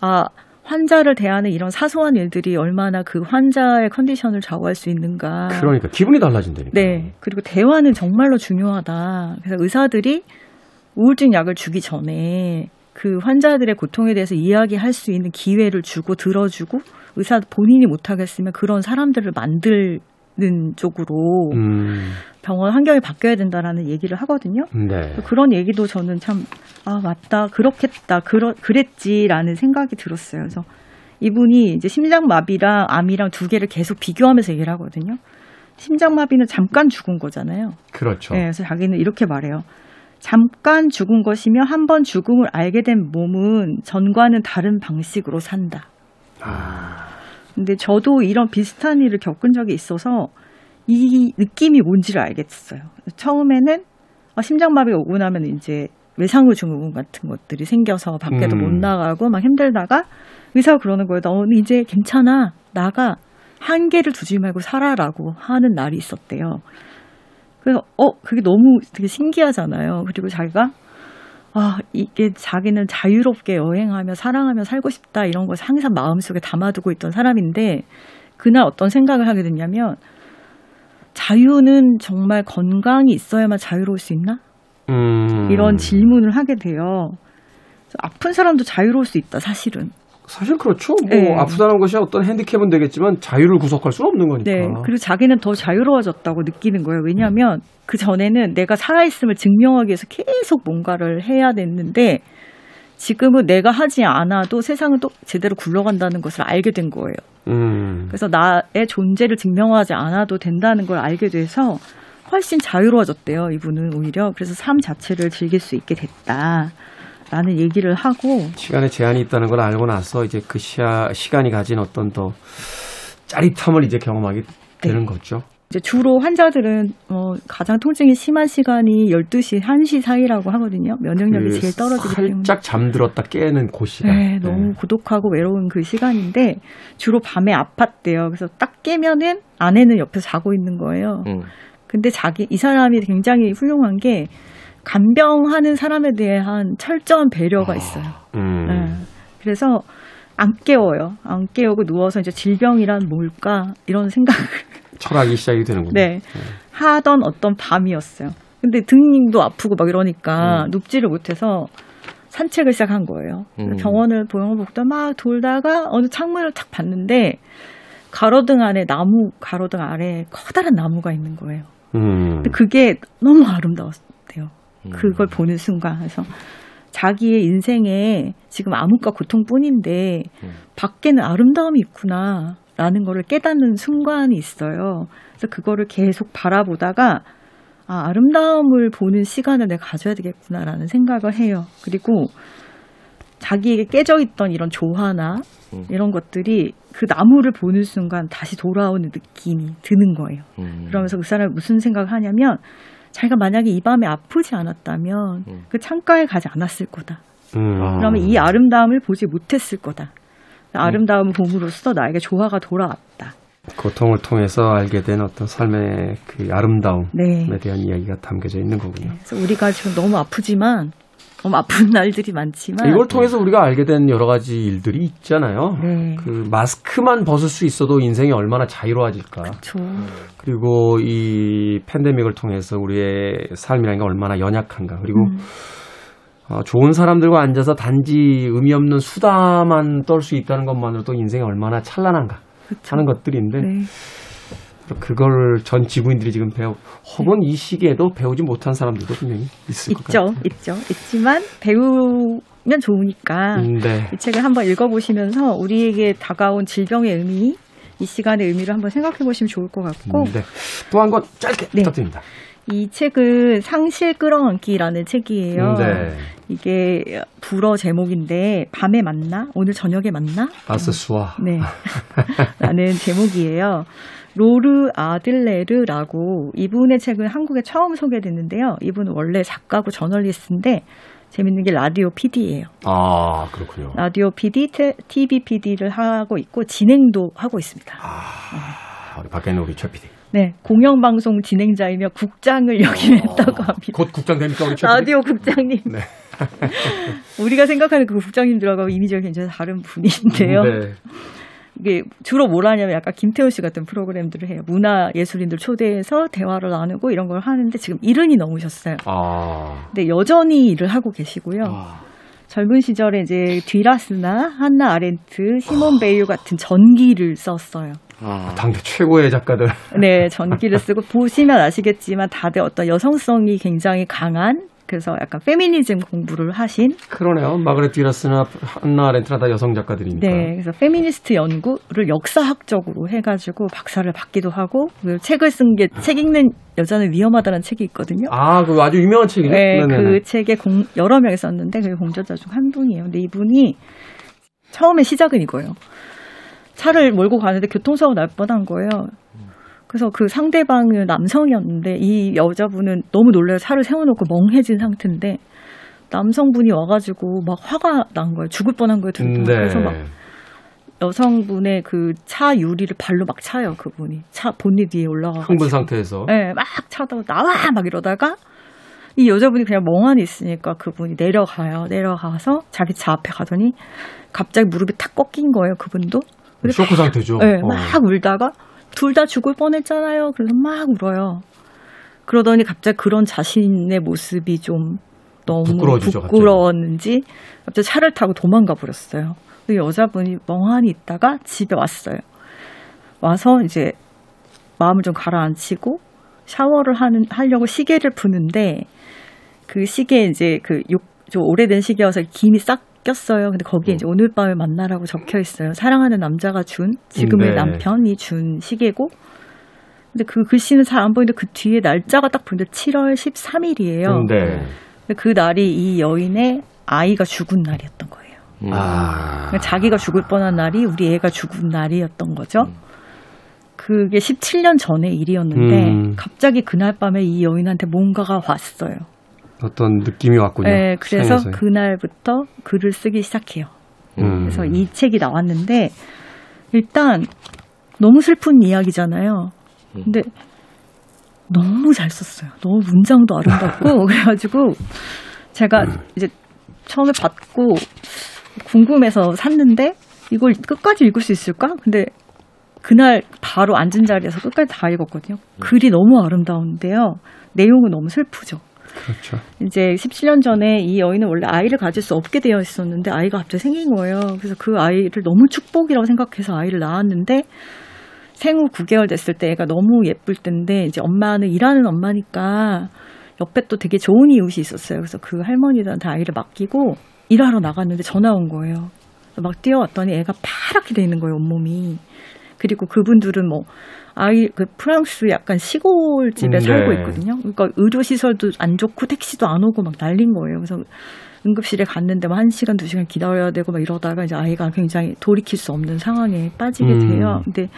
아 환자를 대하는 이런 사소한 일들이 얼마나 그 환자의 컨디션을 좌우할 수 있는가.
그러니까 기분이 달라진다니까.
네. 그리고 대화는 정말로 중요하다. 그래서 의사들이 우울증 약을 주기 전에 그 환자들의 고통에 대해서 이야기할 수 있는 기회를 주고 들어주고 의사 본인이 못하겠으면 그런 사람들을 만드 는 쪽으로
음,
병원 환경이 바뀌어야 된다라는 얘기를 하거든요.
네.
그런 얘기도 저는 참, 아, 맞다. 그렇겠다. 그러, 그랬지라는 생각이 들었어요. 그래서 이분이 이제 심장마비랑 암이랑 두 개를 계속 비교하면서 얘기를 하거든요. 심장마비는 잠깐 죽은 거잖아요.
그렇죠.
네, 그래서 자기는 이렇게 말해요. 잠깐 죽은 것이며 한 번 죽음을 알게 된 몸은 전과는 다른 방식으로 산다.
아,
근데 저도 이런 비슷한 일을 겪은 적이 있어서 이 느낌이 뭔지를 알겠어요. 처음에는 어, 심장마비가 오고 나면 이제 외상후 증후군 같은 것들이 생겨서 밖에도
음.
못 나가고 막 힘들다가 의사가 그러는 거예요. 너는 이제 괜찮아. 나가. 한계를 두지 말고 살아라고 하는 날이 있었대요. 그래서 어 그게 너무 되게 신기하잖아요. 그리고 자기가 아 이게 자기는 자유롭게 여행하며 사랑하며 살고 싶다 이런 걸 항상 마음속에 담아두고 있던 사람인데 그날 어떤 생각을 하게 됐냐면 자유는 정말 건강이 있어야만 자유로울 수 있나?
음.
이런 질문을 하게 돼요. 아픈 사람도 자유로울 수 있다, 사실은.
사실 그렇죠. 뭐
네.
아프다는 것이 어떤 핸디캡은 되겠지만 자유를 구속할 수는 없는 거니까.
네. 그리고 자기는 더 자유로워졌다고 느끼는 거예요. 왜냐하면 그 전에는 내가 살아있음을 증명하기 위해서 계속 뭔가를 해야 됐는데 지금은 내가 하지 않아도 세상은 또 제대로 굴러간다는 것을 알게 된 거예요.
음.
그래서 나의 존재를 증명하지 않아도 된다는 걸 알게 돼서 훨씬 자유로워졌대요, 이분은 오히려. 그래서 삶 자체를 즐길 수 있게 됐다. 라는 얘기를 하고,
시간에 제한이 있다는 걸 알고 나서 이제 그 시야, 시간이 가진 어떤 더 짜릿함을 이제 경험하게 되는
네.
거죠.
이제 주로 환자들은 어, 가장 통증이 심한 시간이 12시, 1시 사이라고 하거든요. 면역력이
그
제일 떨어지기 때문에.
살짝 잠들었다 깨는 그 시간.
네, 너무 고독하고 외로운 그 시간인데 주로 밤에 아팠대요. 그래서 딱 깨면은 아내는 옆에서 자고 있는 거예요.
음.
근데 자기 이 사람이 굉장히 훌륭한 게 간병하는 사람에 대한 철저한 배려가 있어요.
음.
네. 그래서 안 깨워요. 안 깨우고 누워서 이제 질병이란 뭘까 이런 생각을 (laughs)
철학이 시작이 되는군요.
네. 하던 어떤 밤이었어요. 근데 등도 아프고 막 이러니까
음.
눕지를 못해서 산책을 시작한 거예요.
음.
병원을 먹다 막 돌다가 어느 창문을 탁 봤는데 가로등 안에 나무 가로등 아래 커다란 나무가 있는 거예요.
음.
근데 그게 너무 아름다웠대요.
음.
그걸 보는 순간 그래서 자기의 인생에 지금 암흑과 고통뿐인데
음.
밖에는 아름다움이 있구나 라는 거를 깨닫는 순간이 있어요. 그래서 그거를 계속 바라보다가 아, 아름다움을 보는 시간을 내가 가져야 되겠구나라는 생각을 해요. 그리고 자기에게 깨져 있던 이런 조화나
음.
이런 것들이 그 나무를 보는 순간 다시 돌아오는 느낌이 드는 거예요.
음.
그러면서 그 사람이 무슨 생각을 하냐면 자기가 만약에 이 밤에 아프지 않았다면
음.
그 창가에 가지 않았을 거다.
음.
아.
그러면 이 아름다움을 보지 못했을 거다. 아름다움을 봄으로써 나에게 조화가 돌아왔다.
고통을 통해서 알게 된 어떤 삶의 그 아름다움에
네.
대한 이야기가 담겨져 있는 거군요.
그래서 우리가 지금 너무 아프지만 너무 아픈 (laughs) 날들이 많지만
이걸 통해서 우리가 알게 된 여러 가지 일들이 있잖아요.
네.
그 마스크만 벗을 수 있어도 인생이 얼마나 자유로워질까.
저
그리고 이 팬데믹을 통해서 우리의 삶이라는 게 얼마나 연약한가. 그리고
음.
어, 좋은 사람들과 앉아서 단지 의미 없는 수다만 떨 수 있다는 것만으로도 인생이 얼마나 찬란한가 하는 것들인데
네.
그걸 전 지구인들이 지금 배우 혹은 이 시기에도 배우지 못한 사람들도 분명히 있을 것
있죠,
같아요.
있죠, 있지만 배우면 좋으니까
음, 네.
이 책을 한번 읽어보시면서 우리에게 다가온 질병의 의미, 이 시간의 의미를 한번 생각해 보시면 좋을 것 같고
음, 네. 또한 권 짧게
네.
부탁드립니다.
이 책은 상실 끌어안기라는 책이에요.
네.
이게 불어 제목인데 밤에 만나? 오늘 저녁에 만나?
바스 수아.
네. (laughs) 라는 제목이에요. 로르 아들레르라고 이분의 책은 한국에 처음 소개됐는데요. 이분은 원래 작가고 저널리스트인데 재밌는 게 라디오 PD예요.
아, 그렇군요.
라디오 PD, TV PD를 하고 있고 진행도 하고 있습니다.
아, 우리 박근혜 최 PD.
네, 공영방송 진행자이며 국장을 역임했다고
어,
합니다.
곧 국장 됩니까, 우리 최 PD?
라디오 국장님.
네. (laughs)
우리가 생각하는 그 국장님들하고 이미지가 굉장히 다른 분인데요.
네.
이게 주로 뭘 하냐면 약간 김태우 씨 같은 프로그램들을 해요. 문화 예술인들 초대해서 대화를 나누고 이런 걸 하는데 지금 이른이 넘으셨어요.
아.
근데 여전히 일을 하고 계시고요.
아.
젊은 시절에 이제 뒤라스나 한나 아렌트, 시몬 베이유 같은 전기를 썼어요.
아,
당대 최고의 작가들.
네, 전기를 쓰고 보시면 아시겠지만 다들 어떤 여성성이 굉장히 강한 그래서 약간 페미니즘 공부를 하신
그러네요. 마그렛 뒤라스나 한나 아렌트나 다 여성 작가들이니까.
네, 그래서 페미니스트 연구를 역사학적으로 해가지고 박사를 받기도 하고 그 책을 쓴 게 책 읽는 여자는 위험하다는 책이 있거든요.
아, 그 아주 유명한 책이죠.
네,
네네네.
그 책에 공, 여러 명이 썼는데 그 공저자 중 한 분이에요. 근데 이분이 처음에 시작은 이거예요. 차를 몰고 가는데 교통사고 날 뻔한 거예요. 그래서 그 상대방은 남성이었는데 이 여자분은 너무 놀라서 차를 세워놓고 멍해진 상태인데 남성분이 와가지고 막 화가 난 거예요. 죽을 뻔한 거예요. 둘 다.
네.
그래서 막 여성분의 그 차 유리를 발로 막 차요. 그분이 차 본닛 위에 올라가.
흥분 상태에서.
네, 막 차다가 나와 막 이러다가 이 여자분이 그냥 멍하니 있으니까 그분이 내려가요. 내려가서 자기 차 앞에 가더니 갑자기 무릎이 탁 꺾인 거예요. 그분도.
쇼크 상태죠.
네,
어.
막 울다가 둘 다 죽을 뻔했잖아요. 그래서 막 울어요. 그러더니 갑자기 그런 자신의 모습이 좀 너무
부끄러워지죠.
부끄러웠는지 갑자기 차를 타고 도망가 버렸어요. 그 여자분이 멍하니 있다가 집에 왔어요. 와서 이제 마음을 좀 가라앉히고 샤워를 하는 하려고 시계를 푸는데 그 시계에 이제 그 육, 좀 오래된 시계여서 김이 싹 꼈어요. 근데 거기에
음.
이제 오늘 밤에 만나라고 적혀 있어요. 사랑하는 남자가 준 지금의
네.
남편이 준 시계고. 근데 그 글씨는 잘 안 보이는데 그 뒤에 날짜가 딱 보이는데 7월 13일이에요.
네.
그 날이 이 여인의 아이가 죽은 날이었던 거예요.
음.
아.
그러니까 자기가 죽을 뻔한 날이 우리 애가 죽은 날이었던 거죠.
음.
그게 17년 전의 일이었는데
음.
갑자기 그날 밤에 이 여인한테 뭔가가 왔어요.
어떤 느낌이 왔군요.
네, 그래서
생에서의.
그날부터 글을 쓰기 시작해요.
음.
그래서 이 책이 나왔는데 일단 너무 슬픈 이야기잖아요. 근데 너무 잘 썼어요. 너무 문장도 아름답고 (laughs) 그래가지고 제가 이제 처음에 받고 궁금해서 샀는데 이걸 끝까지 읽을 수 있을까? 근데 그날 바로 앉은 자리에서 끝까지 다 읽었거든요. 글이 너무 아름다운데요. 내용은 너무 슬프죠.
그렇죠.
이제 17년 전에 이 여인은 원래 아이를 가질 수 없게 되어 있었는데 아이가 갑자기 생긴 거예요. 그래서 그 아이를 너무 축복이라고 생각해서 아이를 낳았는데 생후 9개월 됐을 때 애가 너무 예쁠 때인데 이제 엄마는 일하는 엄마니까 옆에 또 되게 좋은 이웃이 있었어요. 그래서 그 할머니들한테 아이를 맡기고 일하러 나갔는데 전화 온 거예요. 막 뛰어왔더니 애가 파랗게 돼 있는 거예요, 온몸이. 그리고 그분들은 뭐 아이 그 프랑스 약간 시골 집에
음,
살고
네.
있거든요. 그러니까 의료 시설도 안 좋고 택시도 안 오고 막 난린 거예요. 그래서 응급실에 갔는데 뭐한 시간 두 시간 기다려야 되고 막 이러다가 이제 아이가 굉장히 돌이킬 수 없는 상황에 빠지게
음.
돼요. 근데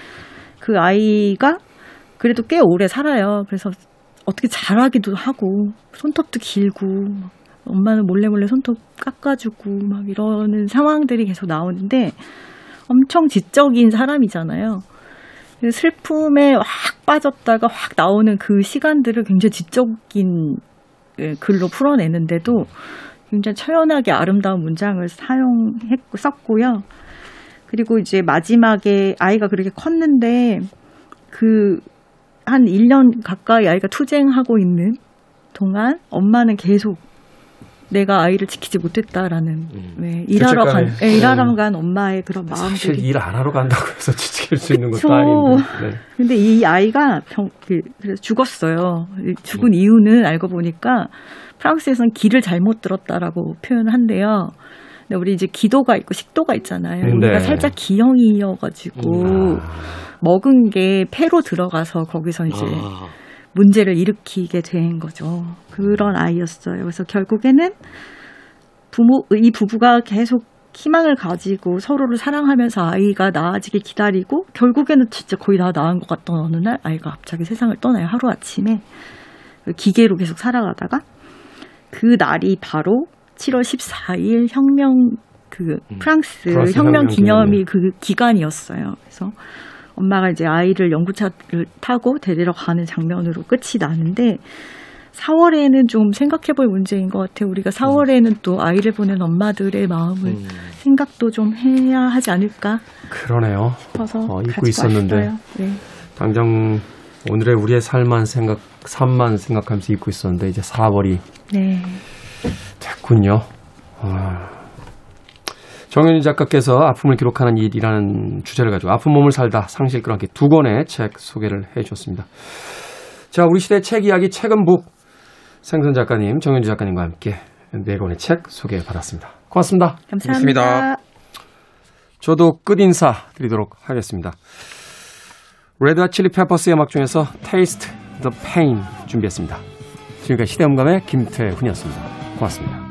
그 아이가 그래도 꽤 오래 살아요. 그래서 어떻게 자라기도 하고 손톱도 길고 막 엄마는 몰래 몰래 손톱 깎아주고 막 이러는 상황들이 계속 나오는데 엄청 지적인 사람이잖아요. 그래서 슬픔에 확 빠졌다가 확 나오는 그 시간들을 굉장히 지적인 예, 글로 풀어내는데도 굉장히 처연하게 아름다운 문장을 사용했고 썼고요. 그리고 이제 마지막에 아이가 그렇게 컸는데 그 한 1년 가까이 아이가 투쟁하고 있는 동안 엄마는 계속 내가 아이를 지키지 못했다라는
음.
네, 일하러 간. 예, 일하러
음.
간 엄마의 그런
사실
마음들이
일안 하러 간다고 해서 지킬 수 있는 것도. 아닌데. 네.
근데 이 아이가 병, 그, 죽었어요. 이 죽은 이유는 알고 보니까 프랑스에서는 기를 잘못 들었다라고 표현을 한대요. 근데 우리 이제 기도가 있고 식도가 있잖아요.
네.
우리가 살짝 기형이어가지고
아.
먹은 게 폐로 들어가서 거기서 이제
아,
문제를 일으키게 된 거죠. 그런 아이였어요. 그래서 결국에는 부모, 이 부부가 계속 희망을 가지고 서로를 사랑하면서 아이가 나아지길 기다리고 결국에는 진짜 거의 다 나은 것 같던 어느 날 아이가 갑자기 세상을 떠나요. 하루 아침에. 기계로 계속 살아가다가 그 날이 바로 7월 14일 혁명 그 프랑스,
프랑스
혁명
혁명
기념일 그 기간이었어요. 그래서 엄마가 이제 아이를 연구차를 타고 데리러 가는 장면으로 끝이 나는데 4월에는 좀 생각해 볼 문제인 것 같아요. 우리가 4월에는 또 아이를 보낸 엄마들의 마음을
음.
생각도 좀 해야 하지 않을까
그러네요.
싶어서
어, 잊고 있었는데.
네.
당장 오늘의 우리의 삶만 생각, 삶만 생각하면서 잊고 있었는데 이제 4월이
네.
됐군요. 아. 정현희 작가께서 아픔을 기록하는 일이라는 주제를 가지고 아픈 몸을 살다 상실 끌어안기 두 권의 책 소개를 해 주셨습니다. 자, 우리 시대 책 이야기 책은 북 생선 작가님, 정현주 작가님과 함께 네 권의 책 소개해 받았습니다. 고맙습니다.
감사합니다.
고맙습니다.
저도 끝 인사 드리도록 하겠습니다. 레드와 칠리 페퍼스의 음악 중에서 Taste the Pain 준비했습니다. 지금까지 시대음감의 김태훈이었습니다. 고맙습니다.